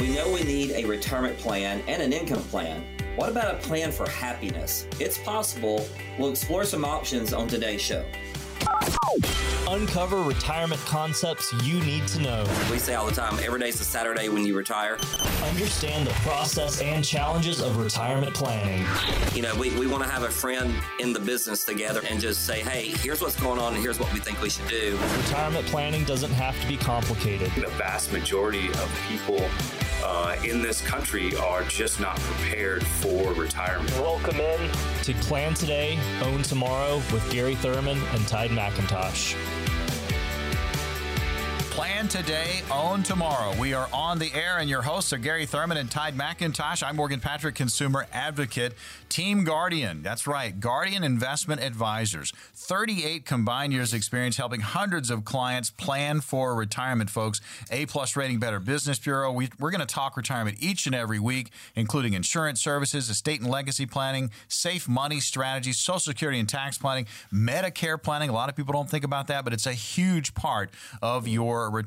We know we need a retirement plan and an income plan. What about a plan for happiness? It's possible. We'll explore some options on today's show. Uncover retirement concepts you need to know. We say all the time every day's a Saturday when you retire. Understand the process and challenges of retirement planning. You know, we, we want to have a friend in the business together and just say, hey, here's what's going on and here's what we think we should do. Retirement planning doesn't have to be complicated. The vast majority of people uh, in this country are just not prepared for retirement. Welcome in to Plan Today, Own Tomorrow with Gary Thurman and Tide McIntosh. Plan today, own tomorrow. We are on the air, and your hosts are Gary Thurman and Tide McIntosh. I'm Morgan Patrick, consumer advocate. Team Guardian, that's right, Guardian Investment Advisors. 38 combined years experience helping hundreds of clients plan for retirement, folks. A plus rating, Better Business Bureau. We, are going to talk retirement each and every week, including insurance services, estate and legacy planning, safe money strategies, Social Security and tax planning, Medicare planning. A lot of people don't think about that, but it's a huge part of your retirement.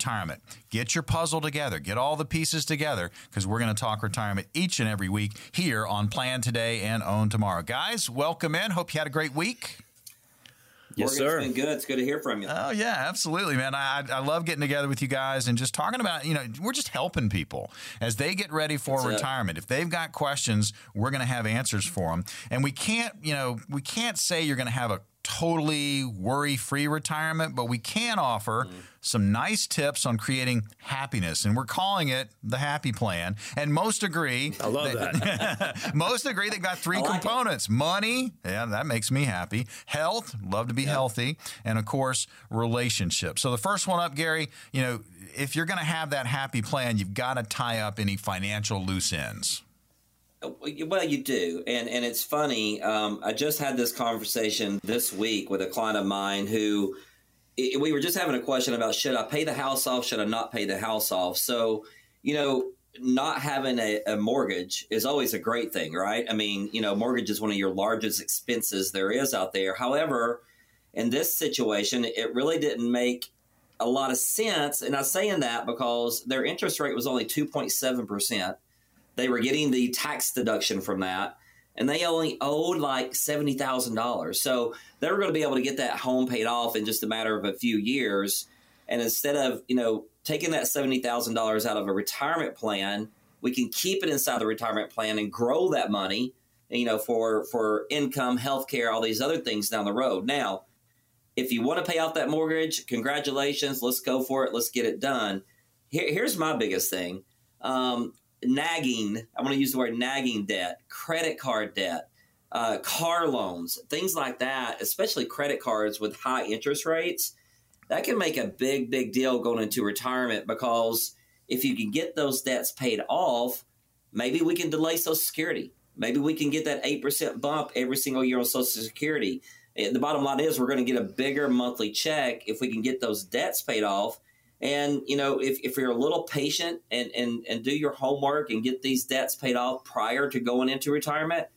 Get your puzzle together, get all the pieces together, because we're going to talk retirement each and every week here on Plan Today and Own Tomorrow. Guys, welcome in. Hope you had a great week. Yes, Morgan, sir. It's been good. It's good to hear from you. Oh yeah, absolutely, man. I, I love getting together with you guys and just talking about you know we're just helping people as they get ready for That's retirement. It. If they've got questions, we're going to have answers for them. And we can't you know we can't say you're going to have a totally worry free retirement, but we can offer mm. some nice tips on creating happiness. And we're calling it the happy plan. And most agree. I love that. that. most agree they've got three like components it. money, yeah, that makes me happy, health, love to be yep. healthy, and of course, relationships. So the first one up, Gary, you know, if you're going to have that happy plan, you've got to tie up any financial loose ends. Well, you do, and and it's funny. Um, I just had this conversation this week with a client of mine who it, we were just having a question about should I pay the house off, should I not pay the house off. So, you know, not having a, a, mortgage is always a great thing, right? I mean, you know, mortgage is one of your largest expenses there is out there. However, in this situation, it really didn't make a lot of sense. And I'm saying that because their interest rate was only 2.7 percent they were getting the tax deduction from that, and they only owed like seventy thousand dollars. So they were going to be able to get that home paid off in just a matter of a few years. And instead of you know taking that seventy thousand dollars out of a retirement plan, we can keep it inside the retirement plan and grow that money. You know, for for income, health care, all these other things down the road. Now, if you want to pay off that mortgage, congratulations. Let's go for it. Let's get it done. Here, here's my biggest thing. Um, nagging, I want to use the word nagging debt, credit card debt, uh, car loans, things like that, especially credit cards with high interest rates, that can make a big, big deal going into retirement because if you can get those debts paid off, maybe we can delay Social Security. Maybe we can get that 8% bump every single year on Social Security. The bottom line is we're going to get a bigger monthly check if we can get those debts paid off and you know, if, if you're a little patient and, and and do your homework and get these debts paid off prior to going into retirement,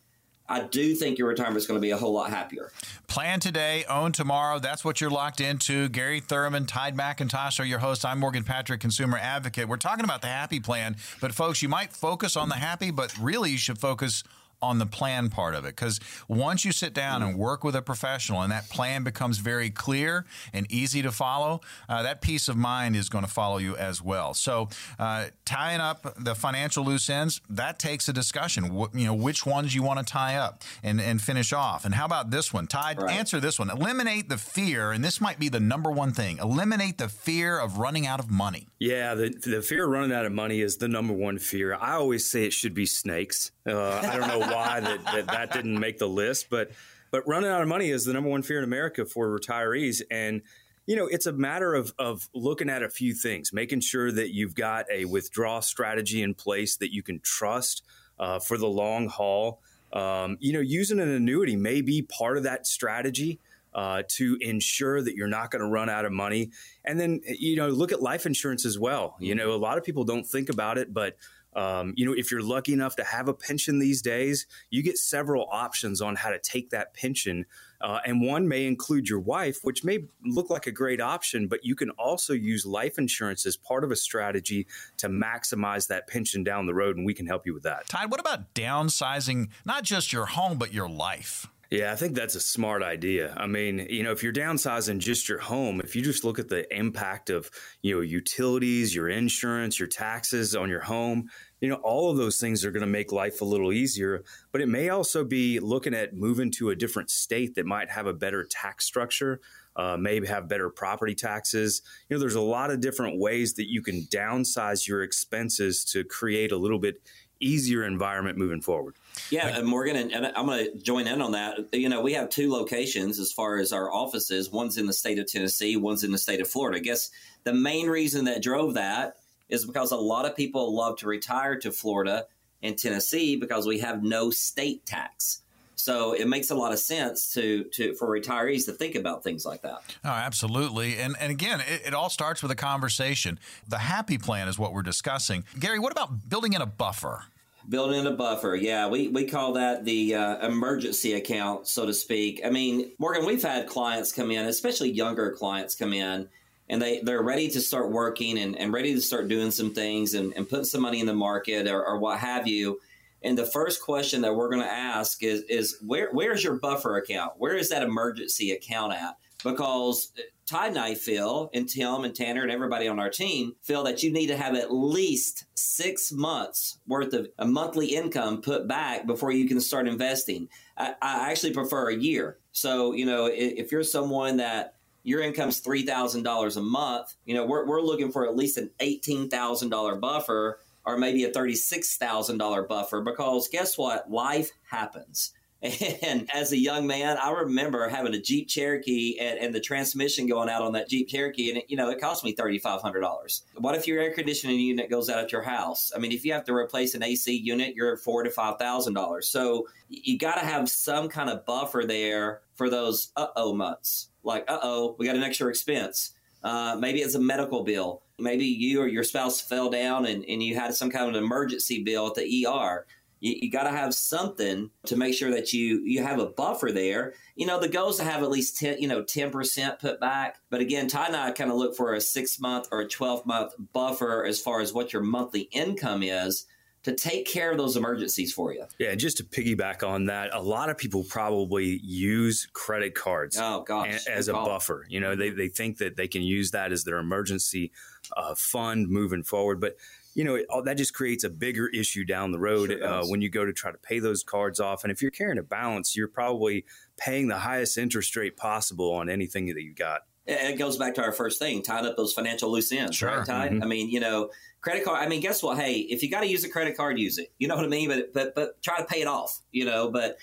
I do think your retirement is going to be a whole lot happier. Plan today, own tomorrow. That's what you're locked into. Gary Thurman, Tide McIntosh are your hosts. I'm Morgan Patrick, consumer advocate. We're talking about the happy plan, but folks, you might focus on the happy, but really you should focus on the plan part of it. Because once you sit down and work with a professional and that plan becomes very clear and easy to follow, uh, that peace of mind is going to follow you as well. So uh, tying up the financial loose ends, that takes a discussion. What, you know, which ones you want to tie up and, and finish off. And how about this one? Ty, right. answer this one. Eliminate the fear, and this might be the number one thing. Eliminate the fear of running out of money. Yeah, the, the fear of running out of money is the number one fear. I always say it should be snakes. Uh, I don't know why that, that that didn't make the list, but but running out of money is the number one fear in America for retirees, and you know it's a matter of of looking at a few things, making sure that you've got a withdrawal strategy in place that you can trust uh, for the long haul. Um, you know, using an annuity may be part of that strategy. Uh, to ensure that you're not going to run out of money. And then, you know, look at life insurance as well. You know, a lot of people don't think about it, but Um, you know, if you're lucky enough to have a pension these days, you get several options on how to take that pension. Uh, and one may include your wife, which may look like a great option, but you can also use life insurance as part of a strategy to maximize that pension down the road, and we can help you with that. Tide, what about downsizing not just your home, but your life? Yeah, I think that's a smart idea. I mean, you know, if you're downsizing just your home, if you just look at the impact of, you know, utilities, your insurance, your taxes on your home, you know, all of those things are going to make life a little easier. But it may also be looking at moving to a different state that might have a better tax structure, uh, maybe have better property taxes. You know, there's a lot of different ways that you can downsize your expenses to create a little bit easier environment moving forward. Yeah, and Morgan, and, and I'm going to join in on that. You know, we have two locations as far as our offices. One's in the state of Tennessee, one's in the state of Florida. I guess the main reason that drove that is because a lot of people love to retire to Florida and Tennessee because we have no state tax. So it makes a lot of sense to, to for retirees to think about things like that. Oh, absolutely. And and again, it, it all starts with a conversation. The happy plan is what we're discussing. Gary, what about building in a buffer? Building a buffer, yeah, we, we call that the uh, emergency account, so to speak. I mean, Morgan, we've had clients come in, especially younger clients come in, and they, they're ready to start working and, and ready to start doing some things and, and putting some money in the market or, or what have you. And the first question that we're going to ask is, is where, where's your buffer account? Where is that emergency account at? Because Tide and I feel, and Tim and Tanner and everybody on our team feel that you need to have at least six months worth of a monthly income put back before you can start investing. I, I actually prefer a year. So, you know, if, if you're someone that your income's three thousand dollars a month, you know, we're, we're looking for at least an eighteen thousand dollar buffer or maybe a thirty-six thousand dollar buffer because guess what? Life happens. And as a young man, I remember having a Jeep Cherokee and, and the transmission going out on that Jeep Cherokee, and it, you know it cost me thirty five hundred dollars. What if your air conditioning unit goes out at your house? I mean, if you have to replace an AC unit, you're four to five thousand dollars. So you got to have some kind of buffer there for those uh oh months. Like uh oh, we got an extra expense. Uh, maybe it's a medical bill. Maybe you or your spouse fell down and, and you had some kind of an emergency bill at the ER you, you got to have something to make sure that you you have a buffer there. You know, the goal is to have at least ten, you know, ten percent put back. But again, Ty and I kind of look for a six month or a twelve month buffer as far as what your monthly income is to take care of those emergencies for you. Yeah, and just to piggyback on that, a lot of people probably use credit cards oh, gosh, as a buffer. You know, they, they think that they can use that as their emergency uh, fund moving forward. But you know, it, that just creates a bigger issue down the road sure uh, when you go to try to pay those cards off. And if you're carrying a balance, you're probably paying the highest interest rate possible on anything that you got. And it goes back to our first thing, tying up those financial loose ends, sure. right, Ty? Mm-hmm. I mean, you know, credit card. I mean, guess what? Hey, if you got to use a credit card, use it. You know what I mean? But but but try to pay it off. You know, but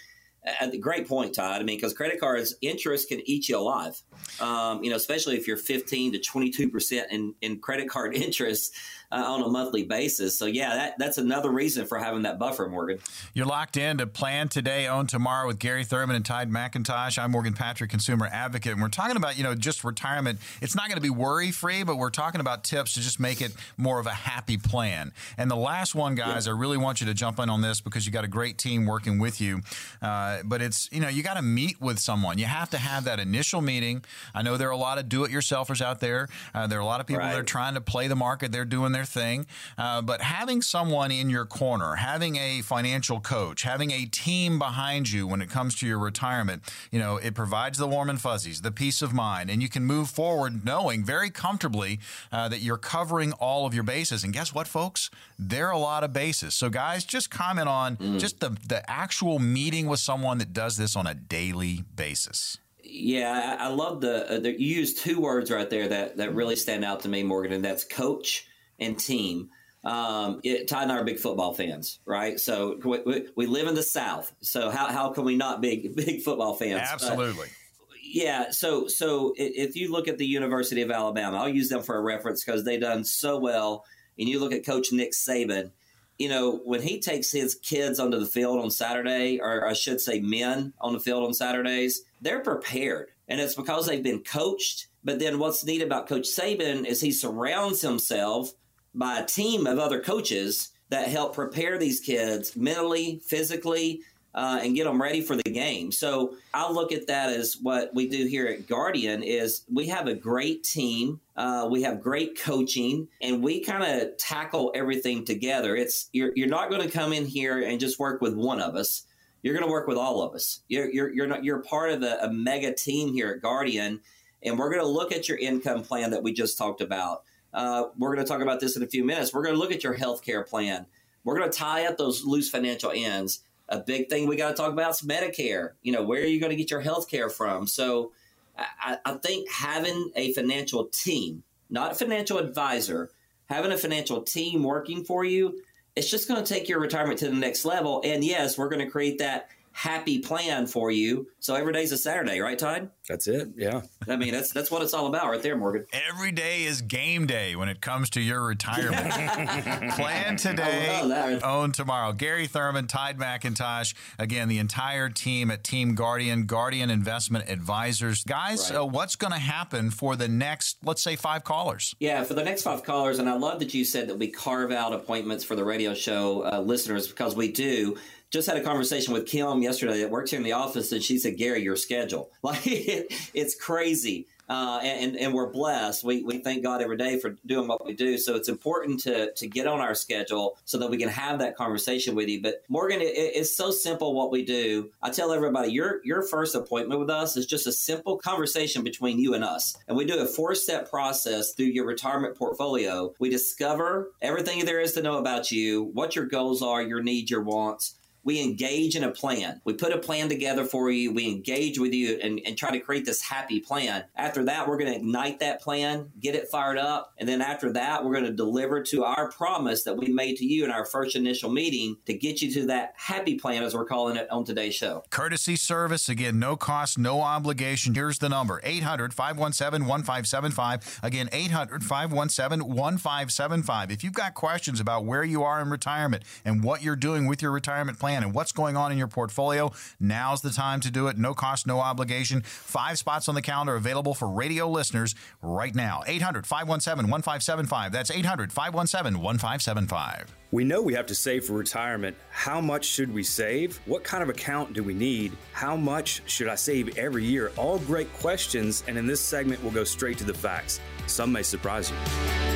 uh, the great point, Todd. I mean, because credit cards interest can eat you alive. Um, you know, especially if you're 15 to 22 percent in in credit card interest uh, on a monthly basis. So yeah, that, that's another reason for having that buffer, Morgan. You're locked in to plan today, own tomorrow with Gary Thurman and Tide McIntosh. I'm Morgan Patrick, consumer advocate, and we're talking about you know just retirement. It's not going to be worry free, but we're talking about tips to just make it more of a happy plan. And the last one, guys, yeah. I really want you to jump in on this because you got a great team working with you. Uh, but it's you know you got to meet with someone. You have to have that initial meeting. I know there are a lot of do-it-yourselfers out there. Uh, there are a lot of people right. that are trying to play the market. They're doing their their thing. Uh, but having someone in your corner, having a financial coach, having a team behind you when it comes to your retirement, you know, it provides the warm and fuzzies, the peace of mind, and you can move forward knowing very comfortably uh, that you're covering all of your bases. And guess what, folks? There are a lot of bases. So, guys, just comment on mm. just the, the actual meeting with someone that does this on a daily basis. Yeah, I, love the, uh, the, you use two words right there that that really stand out to me, Morgan, and that's coach and team. Um, it, Todd and I are big football fans, right? So we, we, we, live in the South. So how, how can we not be big football fans? Absolutely. yeah. So so if you look at the University of Alabama, I'll use them for a reference because they've done so well. And you look at Coach Nick Saban. You know when he takes his kids onto the field on Saturday, or I should say, men on the field on Saturdays, they're prepared, and it's because they've been coached. But then what's neat about Coach Saban is he surrounds himself by a team of other coaches that help prepare these kids mentally, physically, uh, and get them ready for the game. So I'll look at that as what we do here at Guardian is we have a great team. Uh, we have great coaching and we kind of tackle everything together. It's you're, you're not going to come in here and just work with one of us. You're going to work with all of us. You're, you're, you're not, you're part of a, a mega team here at Guardian. And we're going to look at your income plan that we just talked about. Uh, we're going to talk about this in a few minutes. We're going to look at your health care plan. We're going to tie up those loose financial ends a big thing we got to talk about is Medicare. You know, where are you going to get your health care from? So I, I, think having a financial team, not a financial advisor, having a financial team working for you, it's just going to take your retirement to the next level. And yes, we're going to create that happy plan for you. So every day's a Saturday, right, Todd? That's it. Yeah. I mean, that's that's what it's all about, right there, Morgan. Every day is game day when it comes to your retirement. plan today, own tomorrow. Gary Thurman, Tide McIntosh, again, the entire team at Team Guardian, Guardian Investment Advisors, guys. Right. Uh, what's going to happen for the next, let's say, five callers? Yeah, for the next five callers, and I love that you said that we carve out appointments for the radio show uh, listeners because we do just had a conversation with Kim yesterday that works here in the office, and she said, "Gary, your schedule like it, it's crazy." Uh, and, and we're blessed. We, we thank God every day for doing what we do. So it's important to, to get on our schedule so that we can have that conversation with you. But Morgan, it, it's so simple what we do. I tell everybody your your first appointment with us is just a simple conversation between you and us. And we do a four step process through your retirement portfolio. We discover everything there is to know about you, what your goals are, your needs, your wants we engage in a plan. We put a plan together for you. We engage with you and, and try to create this happy plan. After that, we're going to ignite that plan, get it fired up. And then after that, we're going to deliver to our promise that we made to you in our first initial meeting to get you to that happy plan, as we're calling it on today's show. Courtesy service. Again, no cost, no obligation. Here's the number 800 517 1575. Again, 800 517 1575. If you've got questions about where you are in retirement and what you're doing with your retirement plan, plan and what's going on in your portfolio, now's the time to do it. No cost, no obligation. Five spots on the calendar available for radio listeners right now. 800 517 1575. That's 800 517 1575. We know we have to save for retirement. How much should we save? What kind of account do we need? How much should I save every year? All great questions, and in this segment, we'll go straight to the facts. Some may surprise you.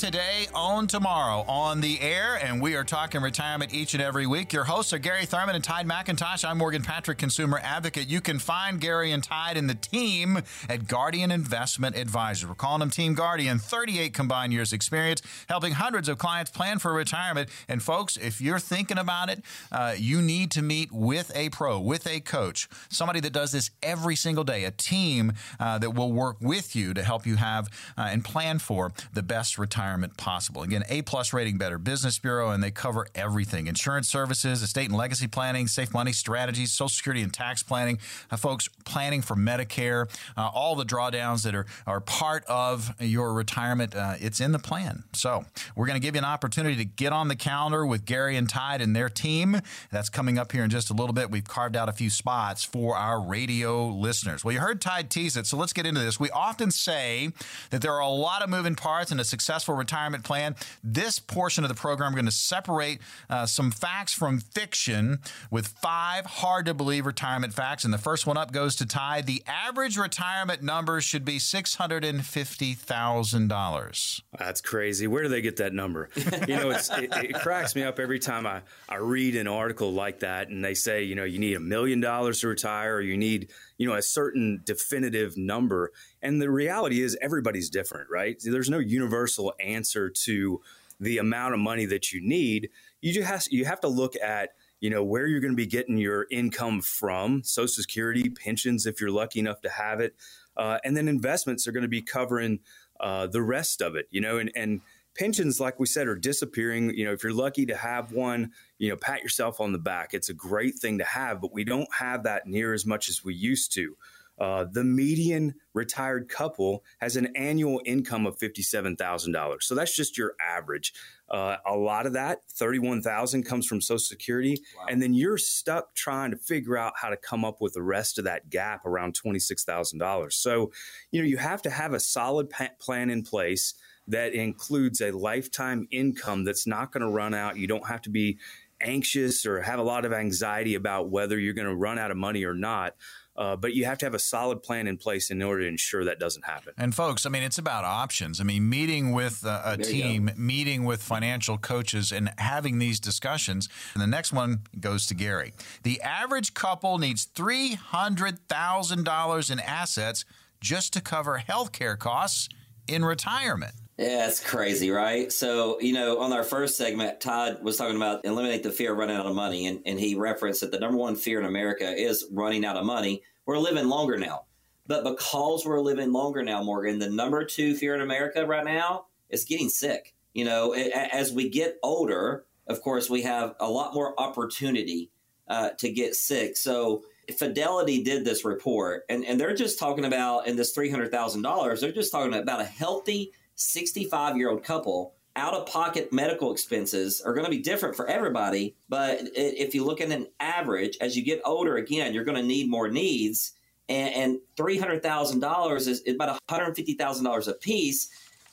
Today, tomorrow on the air, and we are talking retirement each and every week. Your hosts are Gary Thurman and Tide McIntosh. I'm Morgan Patrick, consumer advocate. You can find Gary and Tide and the team at Guardian Investment Advisors. We're calling them Team Guardian, 38 combined years experience, helping hundreds of clients plan for retirement. And folks, if you're thinking about it, uh, you need to meet with a pro, with a coach, somebody that does this every single day, a team uh, that will work with you to help you have uh, and plan for the best retirement possible. Again, A plus rating Better Business Bureau, and they cover everything insurance services, estate and legacy planning, safe money strategies, Social Security and tax planning. Uh, folks, planning for Medicare, uh, all the drawdowns that are, are part of your retirement, uh, it's in the plan. So we're going to give you an opportunity to get on the calendar with Gary and Tide and their team. That's coming up here in just a little bit. We've carved out a few spots for our radio listeners. Well, you heard Tide tease it, so let's get into this. We often say that there are a lot of moving parts in a successful retirement plan. This portion of the program, we're going to separate uh, some facts from fiction with five hard to believe retirement facts. And the first one up goes to Tide. The average retirement number should be $650,000. That's crazy. Where do they get that number? You know, it, it cracks me up every time I, I read an article like that and they say, you know, you need a million dollars to retire or you need you know a certain definitive number and the reality is everybody's different right there's no universal answer to the amount of money that you need you just have, you have to look at you know where you're going to be getting your income from social security pensions if you're lucky enough to have it uh, and then investments are going to be covering uh, the rest of it you know and, and pensions, like we said, are disappearing. You know, if you're lucky to have one, you know, pat yourself on the back. It's a great thing to have, but we don't have that near as much as we used to. Uh, the median retired couple has an annual income of $57,000. So that's just your average. Uh, a lot of that, 31,000 comes from Social Security. Wow. And then you're stuck trying to figure out how to come up with the rest of that gap around $26,000. So, you know, you have to have a solid pa- plan in place that includes a lifetime income that's not going to run out. You don't have to be anxious or have a lot of anxiety about whether you're going to run out of money or not. Uh, but you have to have a solid plan in place in order to ensure that doesn't happen. And folks, I mean, it's about options. I mean, meeting with a, a team, meeting with financial coaches, and having these discussions. And the next one goes to Gary. The average couple needs three hundred thousand dollars in assets just to cover health care costs in retirement. Yeah, it's crazy, right? So, you know, on our first segment, Todd was talking about eliminate the fear of running out of money. And, and he referenced that the number one fear in America is running out of money. We're living longer now. But because we're living longer now, Morgan, the number two fear in America right now is getting sick. You know, as we get older, of course, we have a lot more opportunity uh, to get sick. So, Fidelity did this report, and, and they're just talking about in this $300,000, they're just talking about a healthy 65 year old couple, out of pocket medical expenses are going to be different for everybody. But if you look at an average, as you get older, again, you're going to need more needs. And, and $300,000 is about $150,000 a piece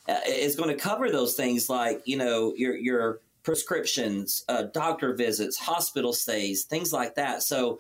uh, is going to cover those things like, you know, your, your prescriptions, uh, doctor visits, hospital stays, things like that. So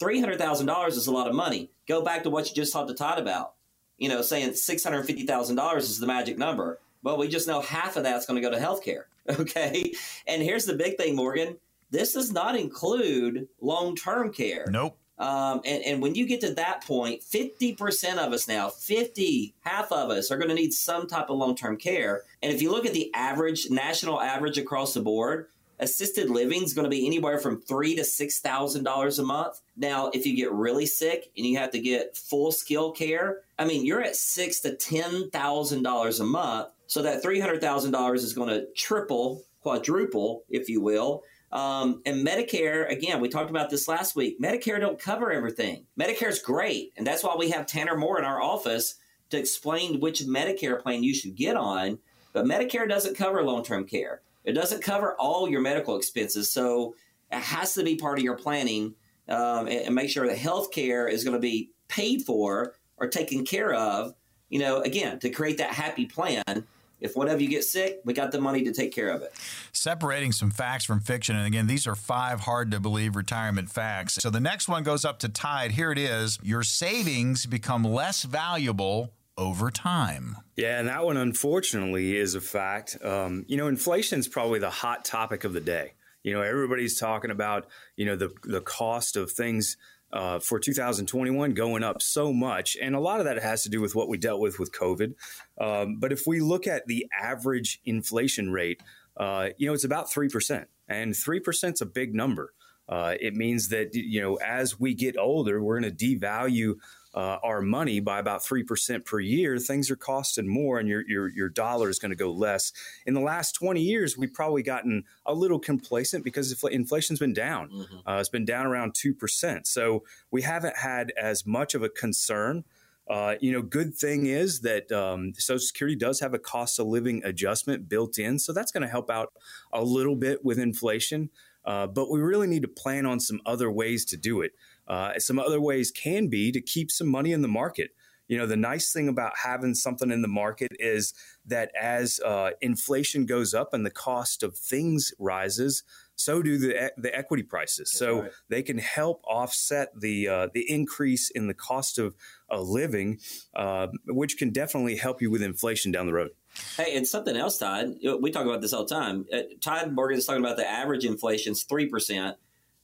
$300,000 is a lot of money. Go back to what you just talked to Todd about you know, saying $650,000 is the magic number. Well, we just know half of that's going to go to healthcare. Okay. And here's the big thing, Morgan. This does not include long term care. Nope. Um, and, and when you get to that point, 50% of us now, 50, half of us are going to need some type of long term care. And if you look at the average, national average across the board, assisted living is going to be anywhere from three to six thousand dollars a month. Now, if you get really sick and you have to get full skill care, I mean, you're at six to ten thousand dollars a month. So that three hundred thousand dollars is going to triple, quadruple, if you will. Um, and Medicare, again, we talked about this last week. Medicare don't cover everything. Medicare's great, and that's why we have Tanner Moore in our office to explain which Medicare plan you should get on. But Medicare doesn't cover long-term care. It doesn't cover all your medical expenses, so it has to be part of your planning um, and, and, make sure that health care is going to be paid for or taken care of. You know, again, to create that happy plan. If one of you gets sick, we got the money to take care of it. Separating some facts from fiction. And again, these are five hard to believe retirement facts. So the next one goes up to Tide. Here it is Your savings become less valuable over time. Yeah, and that one, unfortunately, is a fact. Um, you know, inflation is probably the hot topic of the day. You know, everybody's talking about you know the the cost of things uh, for 2021 going up so much, and a lot of that has to do with what we dealt with with COVID. Um, but if we look at the average inflation rate, uh, you know, it's about three percent, and three percent is a big number. Uh, it means that you know as we get older, we're going to devalue uh, our money by about 3% per year, things are costing more and your, your, your dollar is going to go less. In the last 20 years, we've probably gotten a little complacent because inflation's been down. Mm-hmm. Uh, it's been down around 2%. So we haven't had as much of a concern. Uh, you know, good thing is that um, Social Security does have a cost of living adjustment built in. So that's going to help out a little bit with inflation. Uh, but we really need to plan on some other ways to do it. Uh, some other ways can be to keep some money in the market. You know, the nice thing about having something in the market is that as uh, inflation goes up and the cost of things rises, so do the the equity prices. That's so right. they can help offset the uh, the increase in the cost of uh, living, uh, which can definitely help you with inflation down the road. Hey, and something else, Todd. We talk about this all the time. Uh, Todd Morgan is talking about the average inflation is three percent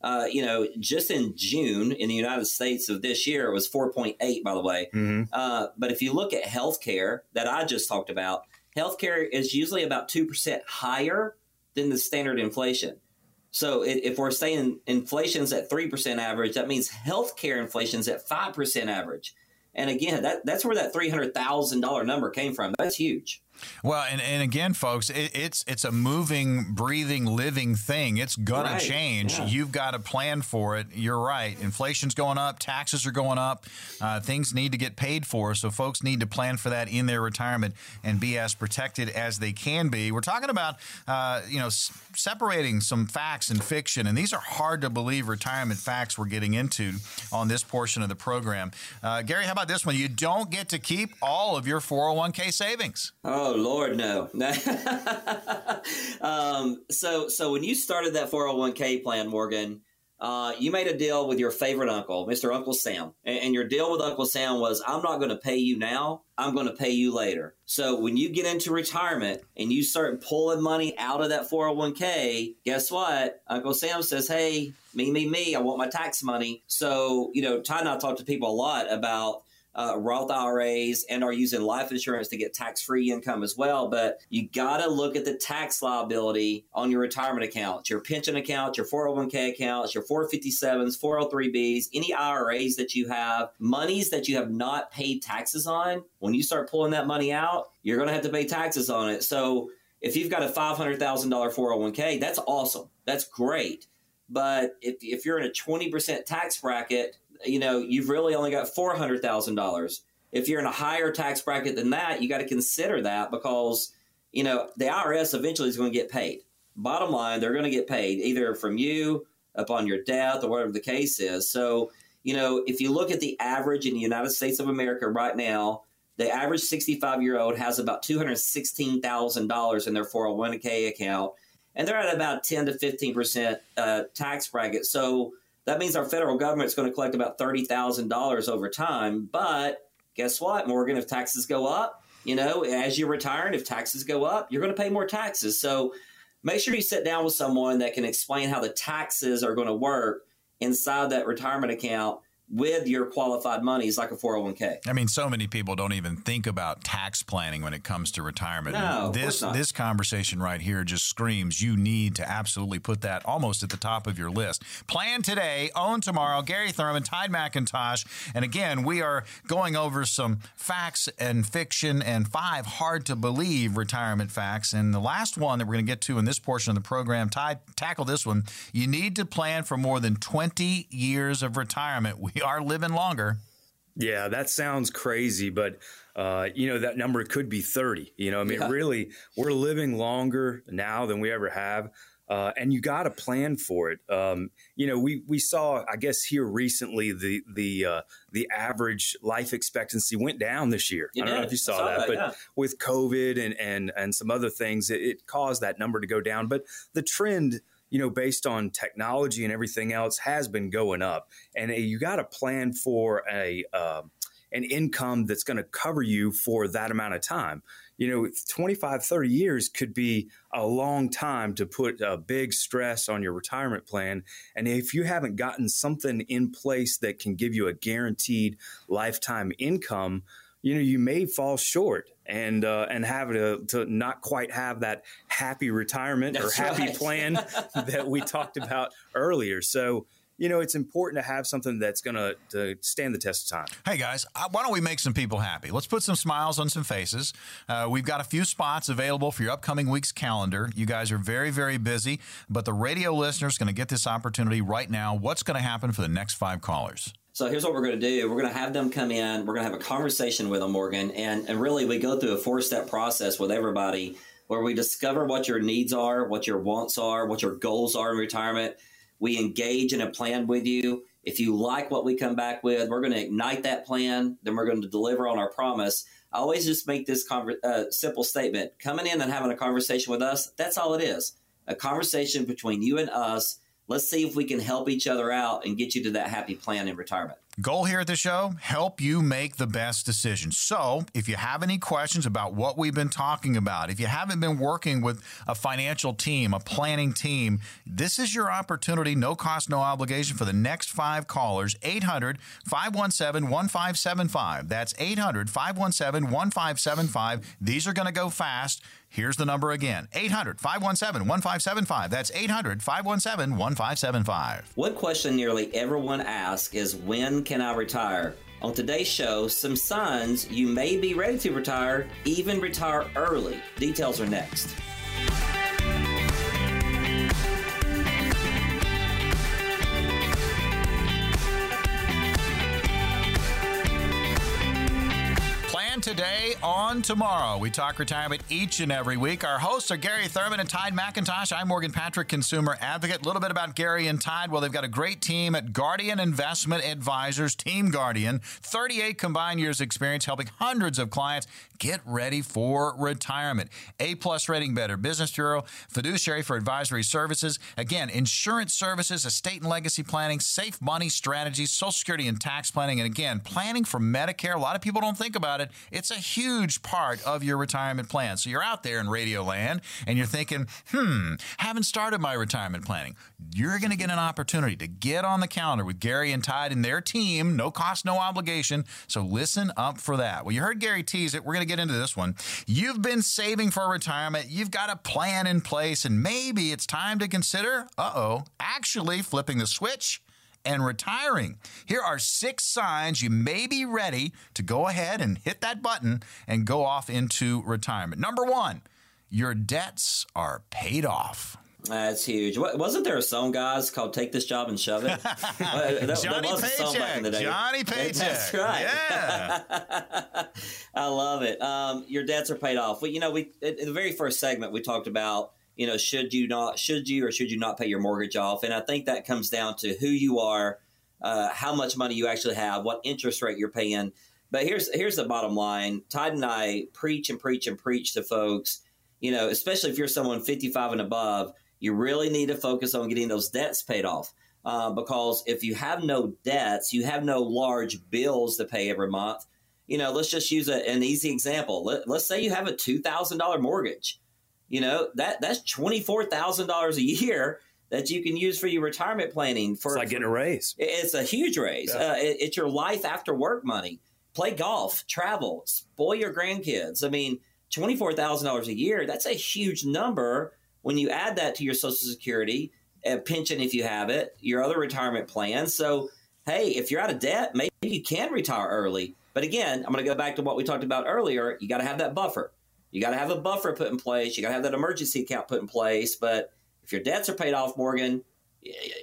uh, you know, just in June in the United States of this year, it was 4.8, by the way. Mm-hmm. Uh, but if you look at healthcare that I just talked about, healthcare is usually about 2% higher than the standard inflation. So if we're saying inflation's at 3% average, that means healthcare inflation's at 5% average. And again, that, that's where that $300,000 number came from. That's huge. Well, and, and again, folks, it, it's it's a moving, breathing, living thing. It's gonna Right. change. Yeah. You've got to plan for it. You're right. Inflation's going up. Taxes are going up. Uh, things need to get paid for. So folks need to plan for that in their retirement and be as protected as they can be. We're talking about uh, you know s- separating some facts and fiction, and these are hard to believe retirement facts we're getting into on this portion of the program. Uh, Gary, how about this one? You don't get to keep all of your 401k savings. Oh Lord, no. um, so so when you started that 401k plan, Morgan, uh, you made a deal with your favorite uncle, Mr. Uncle Sam, and, and your deal with Uncle Sam was, I'm not going to pay you now. I'm going to pay you later. So when you get into retirement and you start pulling money out of that 401k, guess what? Uncle Sam says, Hey, me, me, me, I want my tax money. So, you know, Ty and I talk to people a lot about uh, Roth IRAs and are using life insurance to get tax free income as well. But you got to look at the tax liability on your retirement accounts, your pension accounts, your 401k accounts, your 457s, 403bs, any IRAs that you have, monies that you have not paid taxes on. When you start pulling that money out, you're going to have to pay taxes on it. So if you've got a $500,000 401k, that's awesome. That's great. But if, if you're in a 20% tax bracket, you know, you've really only got $400,000. If you're in a higher tax bracket than that, you got to consider that because, you know, the IRS eventually is going to get paid. Bottom line, they're going to get paid either from you upon your death or whatever the case is. So, you know, if you look at the average in the United States of America right now, the average 65 year old has about $216,000 in their 401k account, and they're at about 10 to 15% uh, tax bracket. So that means our federal government's going to collect about $30,000 over time. But guess what, Morgan? If taxes go up, you know, as you retire, and if taxes go up, you're going to pay more taxes. So make sure you sit down with someone that can explain how the taxes are going to work inside that retirement account with your qualified money monies like a 401k. I mean, so many people don't even think about tax planning when it comes to retirement. No, this this conversation right here just screams you need to absolutely put that almost at the top of your list. Plan today, own tomorrow. Gary Thurman, Tide McIntosh, and again, we are going over some facts and fiction and five hard to believe retirement facts. And the last one that we're going to get to in this portion of the program, Tide, tackle this one. You need to plan for more than 20 years of retirement. We are living longer. Yeah, that sounds crazy, but uh, you know that number could be thirty. You know, I mean, Yeah. really, we're living longer now than we ever have, uh, and you got to plan for it. Um, you know, we we saw, I guess, here recently the the uh, the average life expectancy went down this year. It I don't know if you saw, saw that, that, but yeah. with COVID and and and some other things, it, it caused that number to go down. But the trend you know, based on technology and everything else, has been going up. And uh, you got to plan for a um an income that's going to cover you for that amount of time. You know, 25, 30 years could be a long time to put a big stress on your retirement plan. And if you haven't gotten something in place that can give you a guaranteed lifetime income, you know, you may fall short and uh, and have to, to not quite have that happy retirement That's or happy right. plan that we talked about earlier. So, you know, it's important to have something that's going to to stand the test of time. Hey guys, uh, why don't we make some people happy? Let's put some smiles on some faces. Uh, we've got a few spots available for your upcoming week's calendar. You guys are very, very busy, but the radio listeners going to get this opportunity right now. What's going to happen for the next five callers? So here's what we're going to do. We're going to have them come in. We're going to have a conversation with them, Morgan, and and really we go through a four step process with everybody where we discover what your needs are, what your wants are, what your goals are in retirement. We engage in a plan with you. If you like what we come back with, we're going to ignite that plan. Then we're going to deliver on our promise. I always just make this uh, simple statement: coming in and having a conversation with us. That's all it is. A conversation between you and us. Let's see if we can help each other out and get you to that happy plan in retirement. Goal here at the show help you make the best decision. So, if you have any questions about what we've been talking about, if you haven't been working with a financial team, a planning team, this is your opportunity, no cost, no obligation for the next five callers. 800 517 1575. That's 800 517 1575. These are going to go fast. Here's the number again 800 517 1575. That's 800 517 1575. One question nearly everyone asks is when can I retire? On today's show, some signs you may be ready to retire, even retire early. Details are next. Today on tomorrow. We talk retirement each and every week. Our hosts are Gary Thurman and Tide McIntosh. I'm Morgan Patrick, consumer advocate. A little bit about Gary and Tide. Well, they've got a great team at Guardian Investment Advisors, Team Guardian. 38 combined years experience helping hundreds of clients get ready for retirement. A plus rating better. Business Bureau, fiduciary for advisory services. Again, insurance services, estate and legacy planning, safe money strategies, social security and tax planning. And again, planning for Medicare. A lot of people don't think about it. It's a huge part of your retirement plan. So you're out there in radio land and you're thinking, hmm, haven't started my retirement planning. You're going to get an opportunity to get on the calendar with Gary and Tide and their team. No cost, no obligation. So listen up for that. Well, you heard Gary tease it. We're going to get into this one. You've been saving for retirement. You've got a plan in place, and maybe it's time to consider, uh oh, actually flipping the switch and retiring. Here are six signs you may be ready to go ahead and hit that button and go off into retirement. Number one, your debts are paid off. That's huge. Wasn't there a song, guys, called "Take This Job and Shove It"? that, Johnny Paycheck. Johnny Paycheck. That's right. Yeah. I love it. Um, your debts are paid off. Well, you know, we in the very first segment we talked about you know, should you not, should you or should you not pay your mortgage off? And I think that comes down to who you are, uh, how much money you actually have, what interest rate you're paying. But here's here's the bottom line: Tide and I preach and preach and preach to folks. You know, especially if you're someone 55 and above, you really need to focus on getting those debts paid off. Uh, because if you have no debts, you have no large bills to pay every month. You know, let's just use a, an easy example. Let, let's say you have a two thousand dollar mortgage you know that that's twenty four thousand dollars a year that you can use for your retirement planning. For it's like getting a raise. It's a huge raise. Yeah. Uh, it, it's your life after work money. Play golf, travel, spoil your grandkids. I mean, twenty four thousand dollars a year. That's a huge number when you add that to your Social Security, a pension if you have it, your other retirement plans. So, hey, if you're out of debt, maybe you can retire early. But again, I'm going to go back to what we talked about earlier. You got to have that buffer. You got to have a buffer put in place. You got to have that emergency account put in place. But if your debts are paid off, Morgan,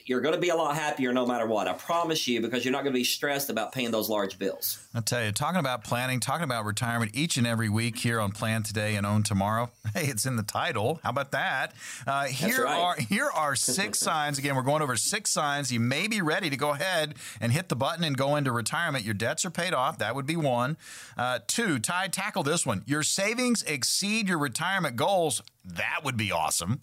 you're going to be a lot happier no matter what. I promise you, because you're not going to be stressed about paying those large bills. I'll tell you, talking about planning, talking about retirement each and every week here on Plan Today and Own Tomorrow. Hey, it's in the title. How about that? Uh, here right. are here are six signs. Again, we're going over six signs. You may be ready to go ahead and hit the button and go into retirement. Your debts are paid off. That would be one. Uh, two, Ty, tackle this one. Your savings exceed your retirement goals. That would be awesome.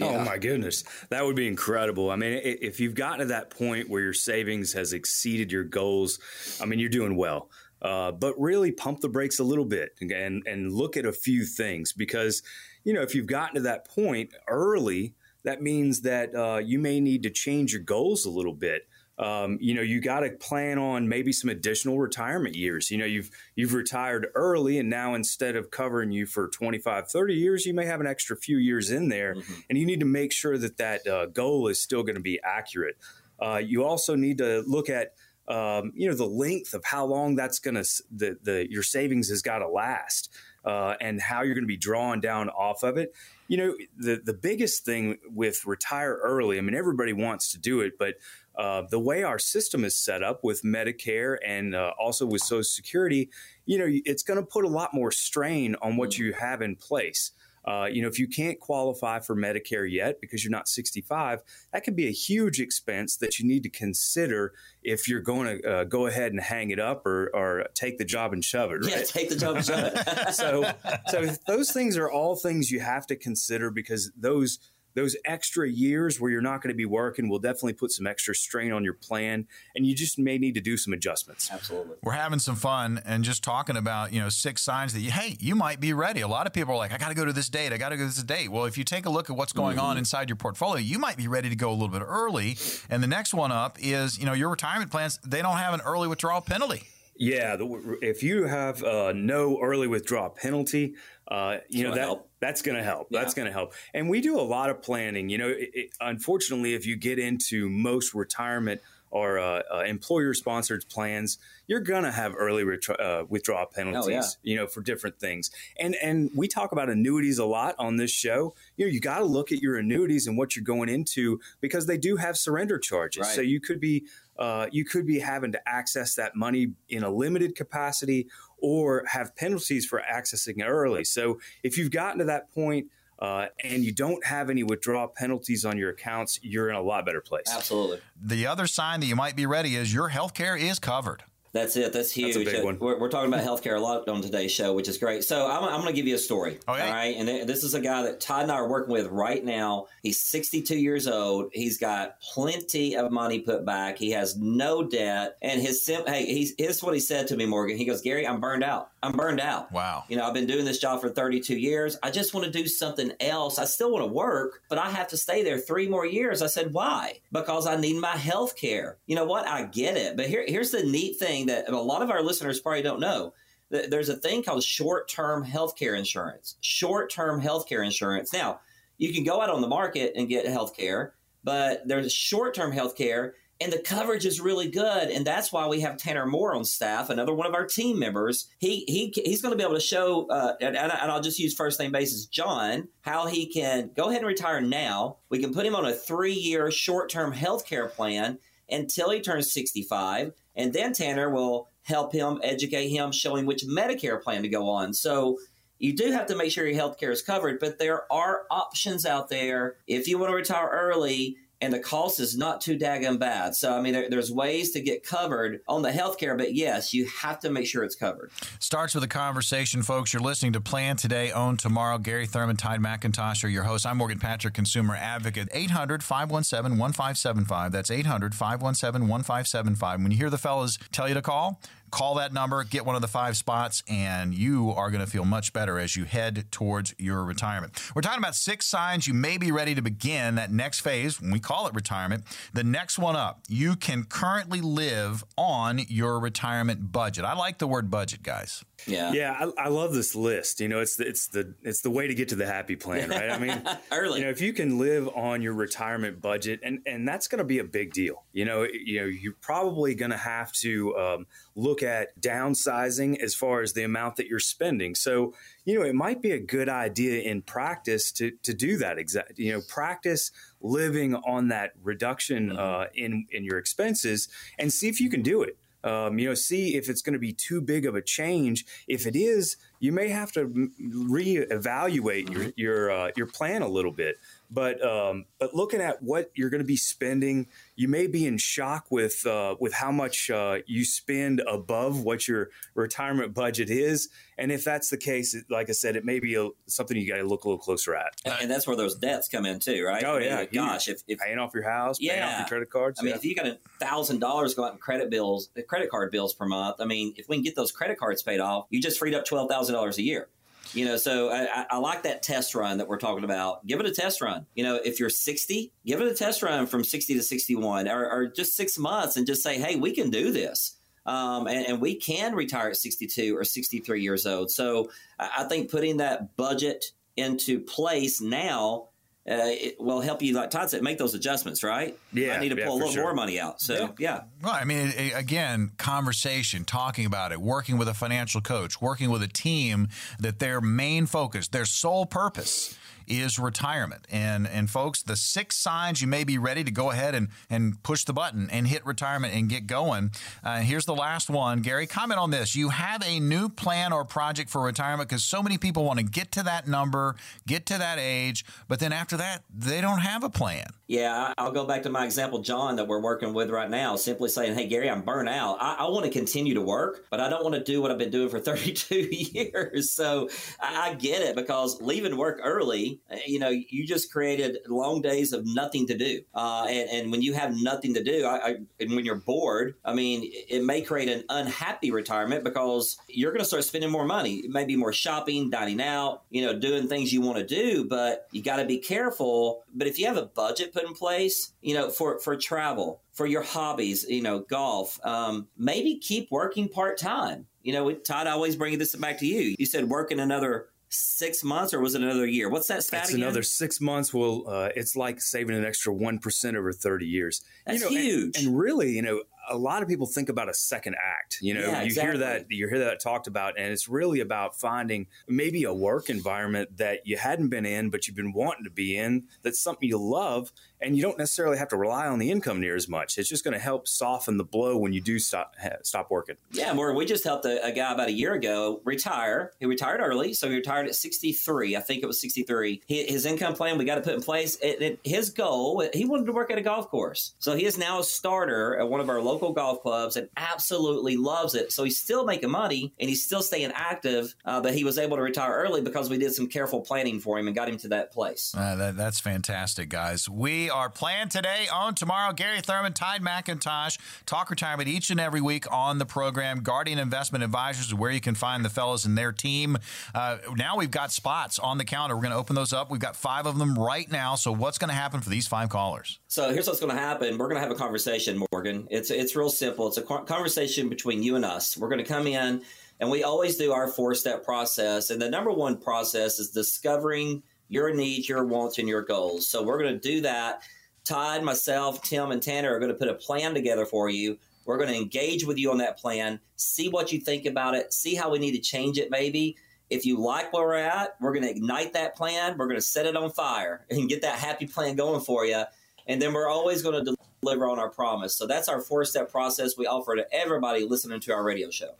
Oh, yeah. Oh my goodness, that would be incredible. I mean, if you've gotten to that point where your savings has exceeded your goals, I mean, you're doing well. Uh, but really pump the brakes a little bit and and look at a few things because you know if you've gotten to that point early, that means that uh, you may need to change your goals a little bit um, you know, you got to plan on maybe some additional retirement years. You know, you've you've retired early, and now instead of covering you for 25, 30 years, you may have an extra few years in there, mm-hmm. and you need to make sure that that uh, goal is still going to be accurate. Uh, you also need to look at um, you know the length of how long that's going to the, the your savings has got to last uh, and how you're going to be drawing down off of it you know the the biggest thing with retire early i mean everybody wants to do it but uh, the way our system is set up with Medicare and uh, also with Social Security, you know, it's going to put a lot more strain on what mm-hmm. you have in place. Uh, you know, if you can't qualify for Medicare yet because you're not 65, that could be a huge expense that you need to consider if you're going to uh, go ahead and hang it up or, or take the job and shove it. Right? Yeah, take the job and shove it. so, so those things are all things you have to consider because those those extra years where you're not going to be working will definitely put some extra strain on your plan and you just may need to do some adjustments. Absolutely. We're having some fun and just talking about you know six signs that you, hey you might be ready. A lot of people are like i got to go to this date. I got to go to this date. Well if you take a look at what's going mm-hmm. on inside your portfolio you might be ready to go a little bit early. And the next one up is you know your retirement plans they don't have an early withdrawal penalty. Yeah, the, if you have uh, no early withdrawal penalty, uh, you know that help. that's going to help. Yeah. That's going to help. And we do a lot of planning. You know, it, it, unfortunately, if you get into most retirement or uh, uh, employer sponsored plans, you're gonna have early retro- uh, withdrawal penalties. Oh, yeah. You know, for different things. And and we talk about annuities a lot on this show. You know, you got to look at your annuities and what you're going into because they do have surrender charges. Right. So you could be uh, you could be having to access that money in a limited capacity or have penalties for accessing it early. So if you've gotten to that point uh, and you don't have any withdrawal penalties on your accounts, you're in a lot better place. Absolutely. The other sign that you might be ready is your health care is covered. That's it. That's huge. That's a big uh, one. We're, we're talking about healthcare a lot on today's show, which is great. So I'm, I'm going to give you a story. Oh, okay. All right. And th- this is a guy that Todd and I are working with right now. He's 62 years old. He's got plenty of money put back. He has no debt. And his sim- hey, he's here's what he said to me, Morgan. He goes, Gary, I'm burned out. I'm burned out. Wow. You know, I've been doing this job for 32 years. I just want to do something else. I still want to work, but I have to stay there three more years. I said, why? Because I need my health care. You know what? I get it. But here, here's the neat thing that a lot of our listeners probably don't know. There's a thing called short term health care insurance. Short term health care insurance. Now, you can go out on the market and get health care, but there's short term health care and the coverage is really good and that's why we have tanner moore on staff another one of our team members he, he he's going to be able to show uh, and, and i'll just use first name basis john how he can go ahead and retire now we can put him on a three-year short-term health care plan until he turns 65 and then tanner will help him educate him show him which medicare plan to go on. So you do have to make sure your health care is covered, but there are options out there. If you want to retire early and the cost is not too daggone bad. So, I mean, there, there's ways to get covered on the healthcare, but yes, you have to make sure it's covered. Starts with a conversation, folks. You're listening to Plan Today, Own Tomorrow. Gary Thurman, Tide McIntosh are your hosts. I'm Morgan Patrick, consumer advocate. 800 517 1575. That's 800 517 1575. When you hear the fellas tell you to call, call that number, get one of the five spots, and you are going to feel much better as you head towards your retirement. We're talking about six signs you may be ready to begin that next phase, when we call it retirement. The next one up, you can currently live on your retirement budget. I like the word budget, guys. Yeah. Yeah, I, I love this list. You know, it's the, it's the it's the way to get to the happy plan, right? I mean, Early. You know, if you can live on your retirement budget, and and that's going to be a big deal. You know, you know, you're probably going to have to um, look at downsizing as far as the amount that you're spending. So, you know, it might be a good idea in practice to to do that. Exact. You know, practice living on that reduction uh, in in your expenses, and see if you can do it. Um, you know, see if it's going to be too big of a change. If it is, you may have to reevaluate your your uh, your plan a little bit. But um, but looking at what you're going to be spending, you may be in shock with uh, with how much uh, you spend above what your retirement budget is. And if that's the case, it- like I said, it may be a, something you got to look a little closer at. And, and that's where those debts come in too, right? Oh I mean, yeah, gosh, if, if paying off your house, yeah. paying off your credit cards. I mean, yeah. if you got a thousand dollars go out in credit bills, the credit card bills per month. I mean, if we can get those credit cards paid off, you just freed up twelve thousand dollars a year. You know, so I, I- like that test run that we're talking about. Give it a test run. You know, if you're 60, give it a test run from 60 to 61, or, or just six months, and just say, hey, we can do this. Um, and, and we can retire at 62 or 63 years old. So I, I think putting that budget into place now Uh, it will help you, like Todd said, make those adjustments, right? Yeah, I need to yeah, pull a little sure. more money out. So, yeah. Well, I mean, again, conversation, talking about it, working with a financial coach, working with a team that their main focus, their sole purpose is retirement. And and folks, the six signs you may be ready to go ahead and, and push the button and hit retirement and get going. Uh, here's the last one. Gary, comment on this. You have a new plan or project for retirement because so many people want to get to that number, get to that age, but then after that, they don't have a plan. Yeah, I'll go back to my example, John, that we're working with right now. Simply saying, "Hey, Gary, I'm burnt out. I, I want to continue to work, but I don't want to do what I've been doing for 32 years." So I, I get it because leaving work early, you know, you just created long days of nothing to do. Uh, and, and when you have nothing to do, I, I, and when you're bored, I mean, it may create an unhappy retirement because you're going to start spending more money. It may be more shopping, dining out, you know, doing things you want to do, but you got to be careful. But if you have a budget put in place, you know, for, for travel, for your hobbies, you know, golf, um, maybe keep working part time. You know, Todd, I always bring this back to you. You said working another six months, or was it another year? What's that stat It's again? another six months. Well, uh, it's like saving an extra one percent over thirty years. That's you know, and- huge. And, really, you know, a lot of people think about a second act. You know, Yeah, you exactly. hear that you hear that talked about, and it's really about finding maybe a work environment that you hadn't been in, but you've been wanting to be in. That's something you love, and you don't necessarily have to rely on the income near as much. It's just going to help soften the blow when you do stop ha- stop working. Yeah, Morgan, we just helped a, a guy about a year ago retire. He retired early, so he retired at 63. I think it was 63. He, his income plan we got to put in place. It, it, his goal, he wanted to work at a golf course. So he is now a starter at one of our local golf clubs and absolutely loves it. So he's still making money and he's still staying active, uh, but he was able to retire early because we did some careful planning for him and got him to that place. Uh, that, that's fantastic, guys. We are planned today, on tomorrow. Gary Thurman, Tide McIntosh, talk retirement each and every week on the program. Guardian Investment Advisors is where you can find the fellows and their team. Uh, now we've got spots on the calendar. We're going to open those up. We've got five of them right now. So what's going to happen for these five callers? So here's what's going to happen. We're going to have a conversation, Morgan. It's it's real simple. It's a conversation between you and us. We're going to come in, and we always do our four step process. And the number one process is discovering your needs, your wants, and your goals. So we're going to do that. Todd, myself, Tim, and Tanner are going to put a plan together for you. We're going to engage with you on that plan, see what you think about it, see how we need to change it, maybe. If you like where we're at, we're going to ignite that plan. We're going to set it on fire and get that happy plan going for you. And then we're always going to deliver on our promise. So that's our four step process we offer to everybody listening to our radio show.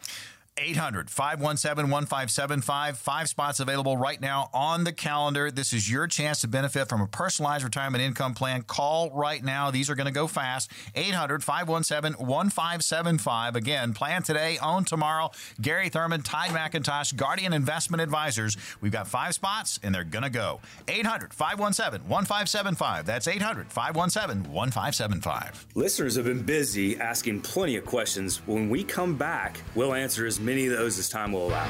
800 517 1575. Five spots available right now on the calendar. This is your chance to benefit from a personalized retirement income plan. Call right now. These are going to go fast. 800 517 1575. Again, plan today, own tomorrow. Gary Thurman, Tide McIntosh, Guardian Investment Advisors. We've got five spots and they're going to go. 800 517 1575. That's 800 517 1575. Listeners have been busy asking plenty of questions. When we come back, we'll answer as many of those as time will allow.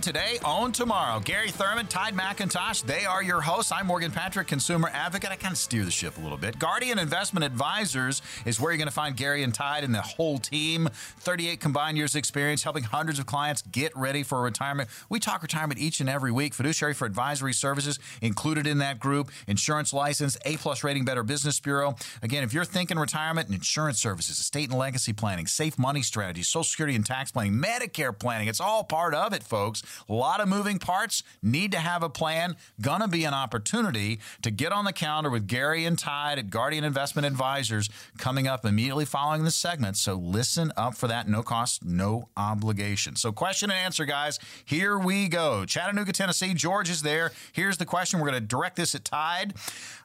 Today, own tomorrow. Gary Thurman, Tide McIntosh, they are your hosts. I'm Morgan Patrick, consumer advocate. I kind of steer the ship a little bit. Guardian Investment Advisors is where you're going to find Gary and Tide and the whole team. 38 combined years experience helping hundreds of clients get ready for retirement. We talk retirement each and every week. Fiduciary for advisory services included in that group. Insurance license, A plus rating, Better Business Bureau. Again, if you're thinking retirement and insurance services, estate and legacy planning, safe money strategies, Social Security and tax planning, Medicare planning, it's all part of it, folks. A lot of moving parts. Need to have a plan. Gonna be an opportunity to get on the calendar with Gary and Tide at Guardian Investment Advisors coming up immediately following this segment. So listen up for that. No cost, no obligation. So question and answer, guys. Here we go. Chattanooga, Tennessee. George is there. Here's the question. We're going to direct this at Tide.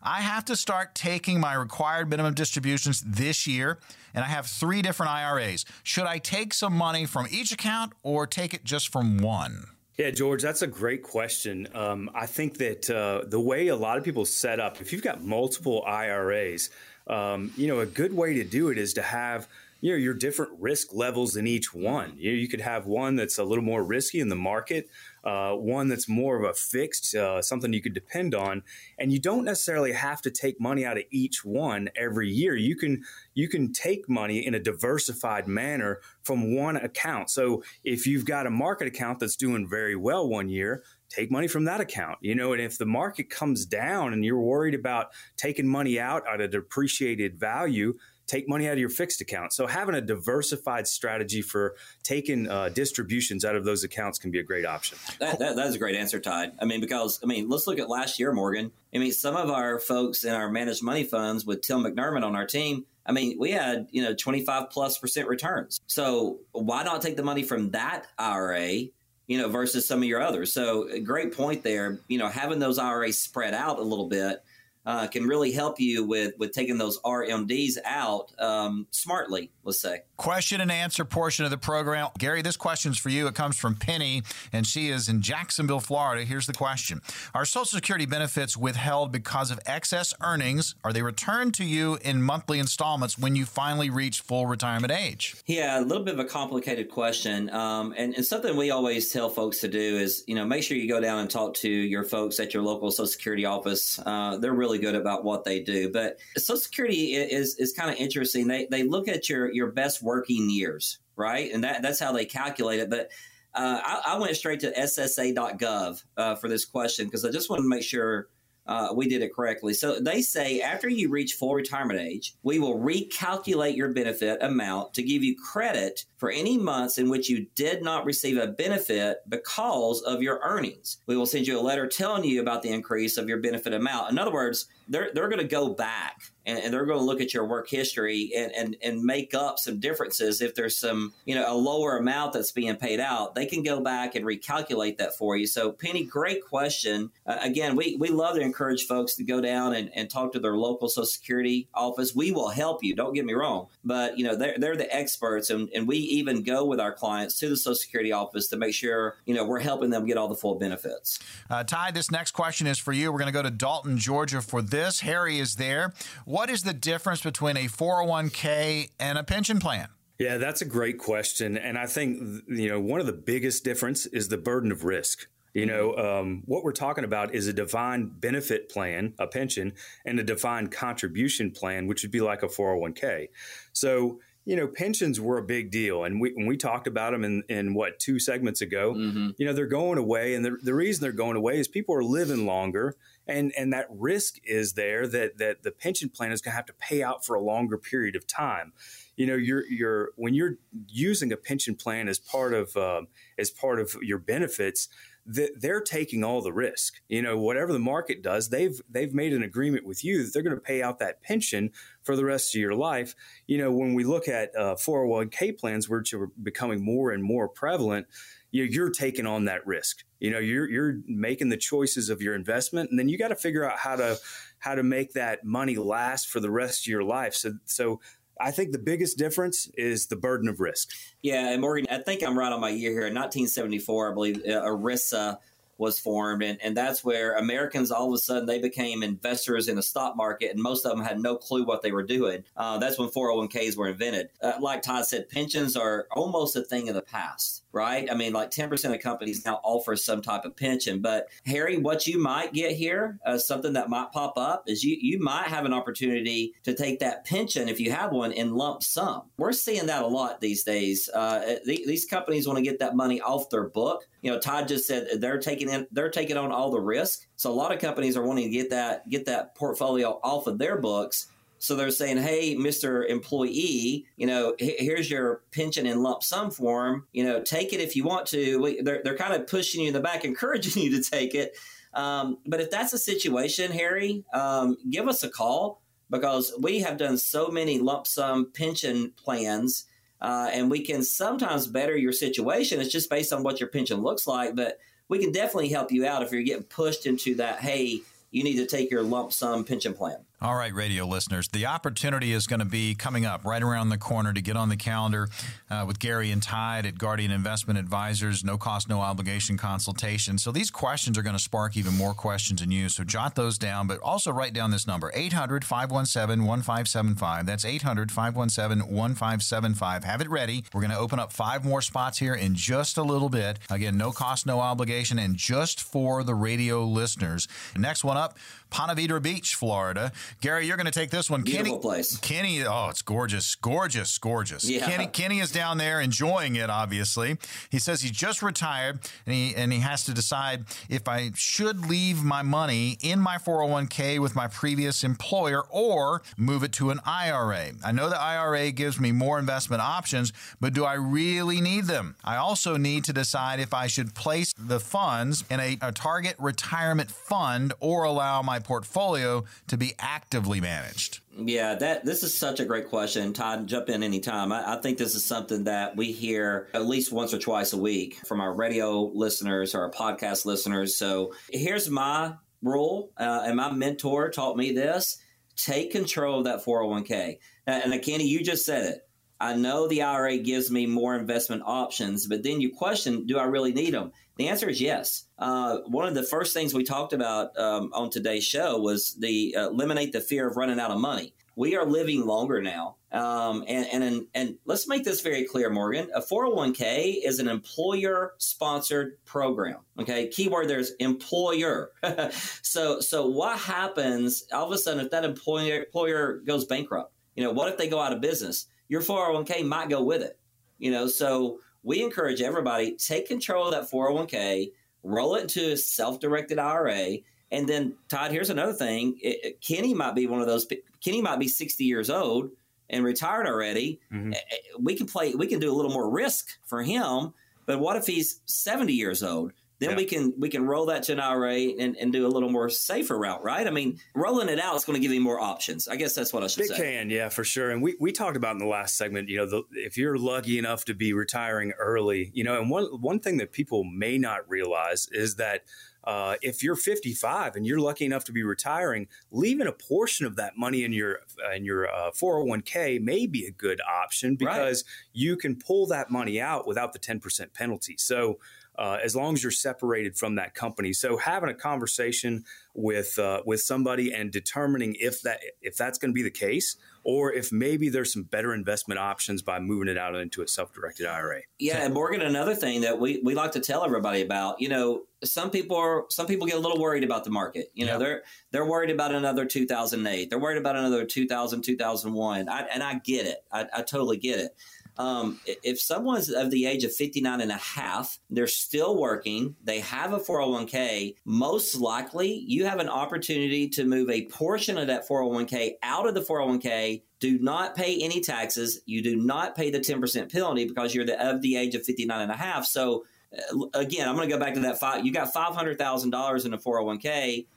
I have to start taking my required minimum distributions this year, and I have three different IRAs. Should I take some money from each account or take it just from one? Yeah, George, that's a great question. Um, I think that uh, the way a lot of people set up, if you've got multiple IRAs, um, you know, a good way to do it is to have you know your different risk levels in each one. You, know, you could have one that's a little more risky in the market, uh, one that's more of a fixed, uh, something you could depend on, and you don't necessarily have to take money out of each one every year. You can you can take money in a diversified manner from one account. So if you've got a market account that's doing very well one year, take money from that account. You know, and if the market comes down and you're worried about taking money out at a depreciated value, take money out of your fixed account. So having a diversified strategy for taking uh, distributions out of those accounts can be a great option. That, that, that is a great answer, Todd. I mean, because, I mean, let's look at last year, Morgan. I mean, some of our folks in our managed money funds with Tim McDermott on our team, I mean, we had, you know, 25 plus percent returns. So why not take the money from that IRA, you know, versus some of your others? So a great point there. You know, having those IRAs spread out a little bit uh, can really help you with with taking those RMDs out um, smartly. Let's say. Question and answer portion of the program. Gary, this question's for you. It comes from Penny, and she is in Jacksonville, Florida. Here's the question Are Social Security benefits withheld because of excess earnings? Are they returned to you in monthly installments when you finally reach full retirement age? Yeah, a little bit of a complicated question. Um, and, and something we always tell folks to do is, you know, make sure you go down and talk to your folks at your local Social Security office. Uh, they're really good about what they do. But Social Security is, is kind of interesting. They, they look at your, your best working years, right? And that, that's how they calculate it. But uh, I, I, went straight to SSA.gov uh, for this question because I just wanted to make sure uh, we did it correctly. So they say after you reach full retirement age, we will recalculate your benefit amount to give you credit for any months in which you did not receive a benefit because of your earnings. We will send you a letter telling you about the increase of your benefit amount. In other words, they're, they're going to go back and, and, they're going to look at your work history and, and, and make up some differences. If there's some, you know, a lower amount that's being paid out, they can go back and recalculate that for you. So, Penny, great question. Uh, again, we, we love to encourage folks to go down and, and talk to their local Social Security office. We will help you. Don't get me wrong, but you know they're, they're the experts, and, and we even go with our clients to the Social Security office to make sure you know we're helping them get all the full benefits. Uh, Ty, this next question is for you. We're going to go to Dalton, Georgia, for this. Harry is there. What is the difference between a 401k and a pension plan? Yeah, that's a great question. And I think, you know, one of the biggest difference is the burden of risk. You know, um, what we're talking about is a defined benefit plan, a pension, and a defined contribution plan, which would be like a 401k. So, you know, pensions were a big deal. And we, we talked about them in, in what, two segments ago, mm-hmm. you know, they're going away. And the, the reason they're going away is people are living longer and and that risk is there that that the pension plan is going to have to pay out for a longer period of time. You know, you're you're when you're using a pension plan as part of um, as part of your benefits, they're taking all the risk. You know, whatever the market does, they've they've made an agreement with you that they're going to pay out that pension for the rest of your life. You know, when we look at uh, 401k plans, which are becoming more and more prevalent, you're taking on that risk. You know, you're you're making the choices of your investment, and then you got to figure out how to how to make that money last for the rest of your life. So so I think the biggest difference is the burden of risk. Yeah, and Morgan, I think I'm right on my year here. In 1974, I believe uh, ERISA was formed and, and that's where americans all of a sudden they became investors in the stock market and most of them had no clue what they were doing. Uh, that's when 401ks were invented. Uh, like todd said pensions are almost a thing of the past right? I mean like 10% of companies now offer some type of pension but harry what you might get here uh, something that might pop up is you, you might have an opportunity to take that pension if you have one in lump sum. We're seeing that a lot these days. Uh, these companies want to get that money off their book you know, Todd just said they're taking in, they're taking on all the risk. So a lot of companies are wanting to get that get that portfolio off of their books. So they're saying, "Hey, Mister Employee, you know, here's your pension in lump sum form. You know, take it if you want to." They're they're kind of pushing you in the back, encouraging you to take it. Um, but if that's a situation, Harry, um, give us a call because we have done so many lump sum pension plans uh, and we can sometimes better your situation. It's just based on what your pension looks like, but we can definitely help you out if you're getting pushed into that. Hey, you need to take your lump sum pension plan. All right, radio listeners, the opportunity is going to be coming up right around the corner to get on the calendar uh, with Gary and Tide at Guardian Investment Advisors. No cost, no obligation consultation. So these questions are going to spark even more questions in you. So jot those down, but also write down this number 800 517 1575. That's 800 517 1575. Have it ready. We're going to open up five more spots here in just a little bit. Again, no cost, no obligation, and just for the radio listeners. Next one up, Ponte Vedra Beach, Florida. Gary, you're going to take this one. Beautiful Kenny, place. Kenny, oh, it's gorgeous, gorgeous, gorgeous. Yeah. Kenny, Kenny is down there enjoying it. Obviously, he says he just retired and he and he has to decide if I should leave my money in my 401k with my previous employer or move it to an IRA. I know the IRA gives me more investment options, but do I really need them? I also need to decide if I should place the funds in a, a target retirement fund or allow my portfolio to be actively managed? Yeah, that this is such a great question. Todd, jump in anytime. I, I think this is something that we hear at least once or twice a week from our radio listeners or our podcast listeners. So here's my rule, uh, and my mentor taught me this: take control of that 401k. And, and you just said it. I know the IRA gives me more investment options, but then you question, do I really need them? The answer is yes. Uh, one of the first things we talked about um, on today's show was the uh, eliminate the fear of running out of money. We are living longer now, um, and, and and let's make this very clear, Morgan. A 401k is an employer sponsored program. Okay, keyword there's employer. so so what happens all of a sudden if that employer employer goes bankrupt? You know, what if they go out of business? Your 401k might go with it. You know, so we encourage everybody take control of that 401k, roll it into a self-directed IRA, and then Todd, here's another thing. It, Kenny might be one of those. Kenny might be 60 years old and retired already. Mm-hmm. We can play. We can do a little more risk for him. But what if he's 70 years old? Then yeah. we can we can roll that to an IRA and, and do a little more safer route, right? I mean, rolling it out is going to give you more options. I guess that's what I should it say. It can, yeah, for sure. And we, we talked about in the last segment, you know, the, if you're lucky enough to be retiring early, you know, and one one thing that people may not realize is that uh, if you're 55 and you're lucky enough to be retiring, leaving a portion of that money in your in your uh, 401k may be a good option because right. you can pull that money out without the 10% penalty. So uh, as long as you're separated from that company. So having a conversation with uh, with somebody and determining if that if that's going to be the case, or if maybe there's some better investment options by moving it out into a self-directed IRA. Yeah, and Morgan, another thing that we, we like to tell everybody about, you know, some people are some people get a little worried about the market. You know, they're they're worried about another 2008. They're worried about another 2000, 2001. I, and I get it. I, I totally get it. Um, if someone's of the age of 59 and a half, they're still working, they have a 401k, most likely you have an opportunity to move a portion of that 401k out of the 401k. Do not pay any taxes. You do not pay the 10% penalty because you're the, of the age of 59 and a half. So, uh, again, I'm going to go back to that five. You got $500,000 in a 401k.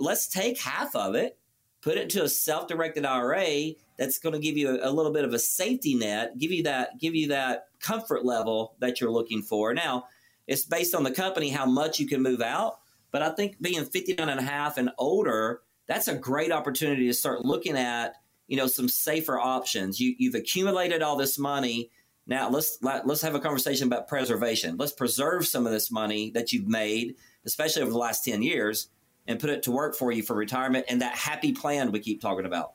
Let's take half of it, put it to a self directed IRA that's going to give you a, little bit of a safety net, give you that give you that comfort level that you're looking for. Now, it's based on the company how much you can move out, but I think being 59 and a half and older, that's a great opportunity to start looking at, you know, some safer options. You you've accumulated all this money. Now, let's let's have a conversation about preservation. Let's preserve some of this money that you've made, especially over the last 10 years, and put it to work for you for retirement and that happy plan we keep talking about.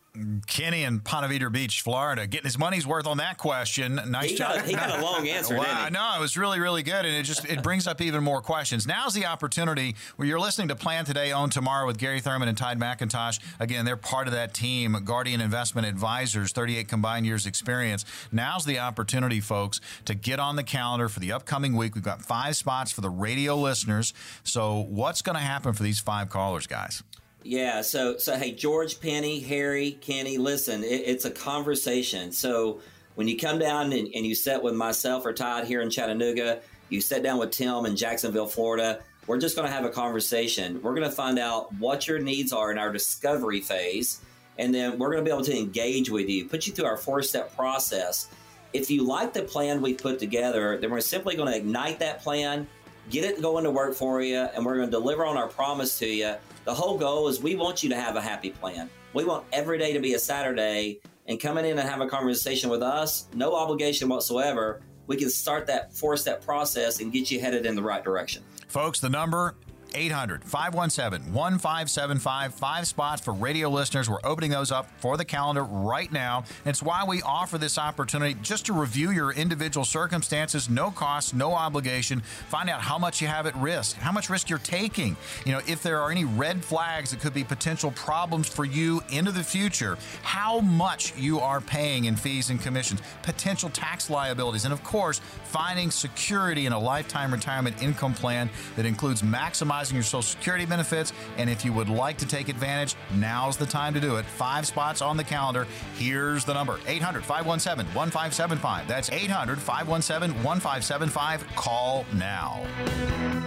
Kenny in Ponte Vedra Beach, Florida, getting his money's worth on that question. Nice he job. Got, he got a long answer. I know it was really, really good, and it just it brings up even more questions. Now's the opportunity where you're listening to Plan Today, Own Tomorrow with Gary Thurman and Tide McIntosh. Again, they're part of that team, Guardian Investment Advisors, 38 combined years experience. Now's the opportunity, folks, to get on the calendar for the upcoming week. We've got five spots for the radio listeners. So, what's going to happen for these five callers, guys? Yeah. So, so hey, George, Penny, Harry, Kenny, listen, it, it's a conversation. So when you come down and, and you sit with myself or Todd here in Chattanooga, you sit down with Tim in Jacksonville, Florida. We're just going to have a conversation. We're going to find out what your needs are in our discovery phase. And then we're going to be able to engage with you, put you through our four step process. If you like the plan we put together, then we're simply going to ignite that plan, get it going to work for you, and we're going to deliver on our promise to you the whole goal is we want you to have a happy plan. We want every day to be a Saturday and coming in and have a conversation with us, no obligation whatsoever. We can start that four step process and get you headed in the right direction. Folks, the number 800 517 1575. Five spots for radio listeners. We're opening those up for the calendar right now. It's why we offer this opportunity just to review your individual circumstances, no cost, no obligation. Find out how much you have at risk, how much risk you're taking. You know, if there are any red flags that could be potential problems for you into the future, how much you are paying in fees and commissions, potential tax liabilities, and of course, finding security in a lifetime retirement income plan that includes maximizing your Social Security benefits. And if you would like to take advantage, now's the time to do it. Five spots on the calendar. Here's the number 800 517 1575. That's 800 517 1575. Call now.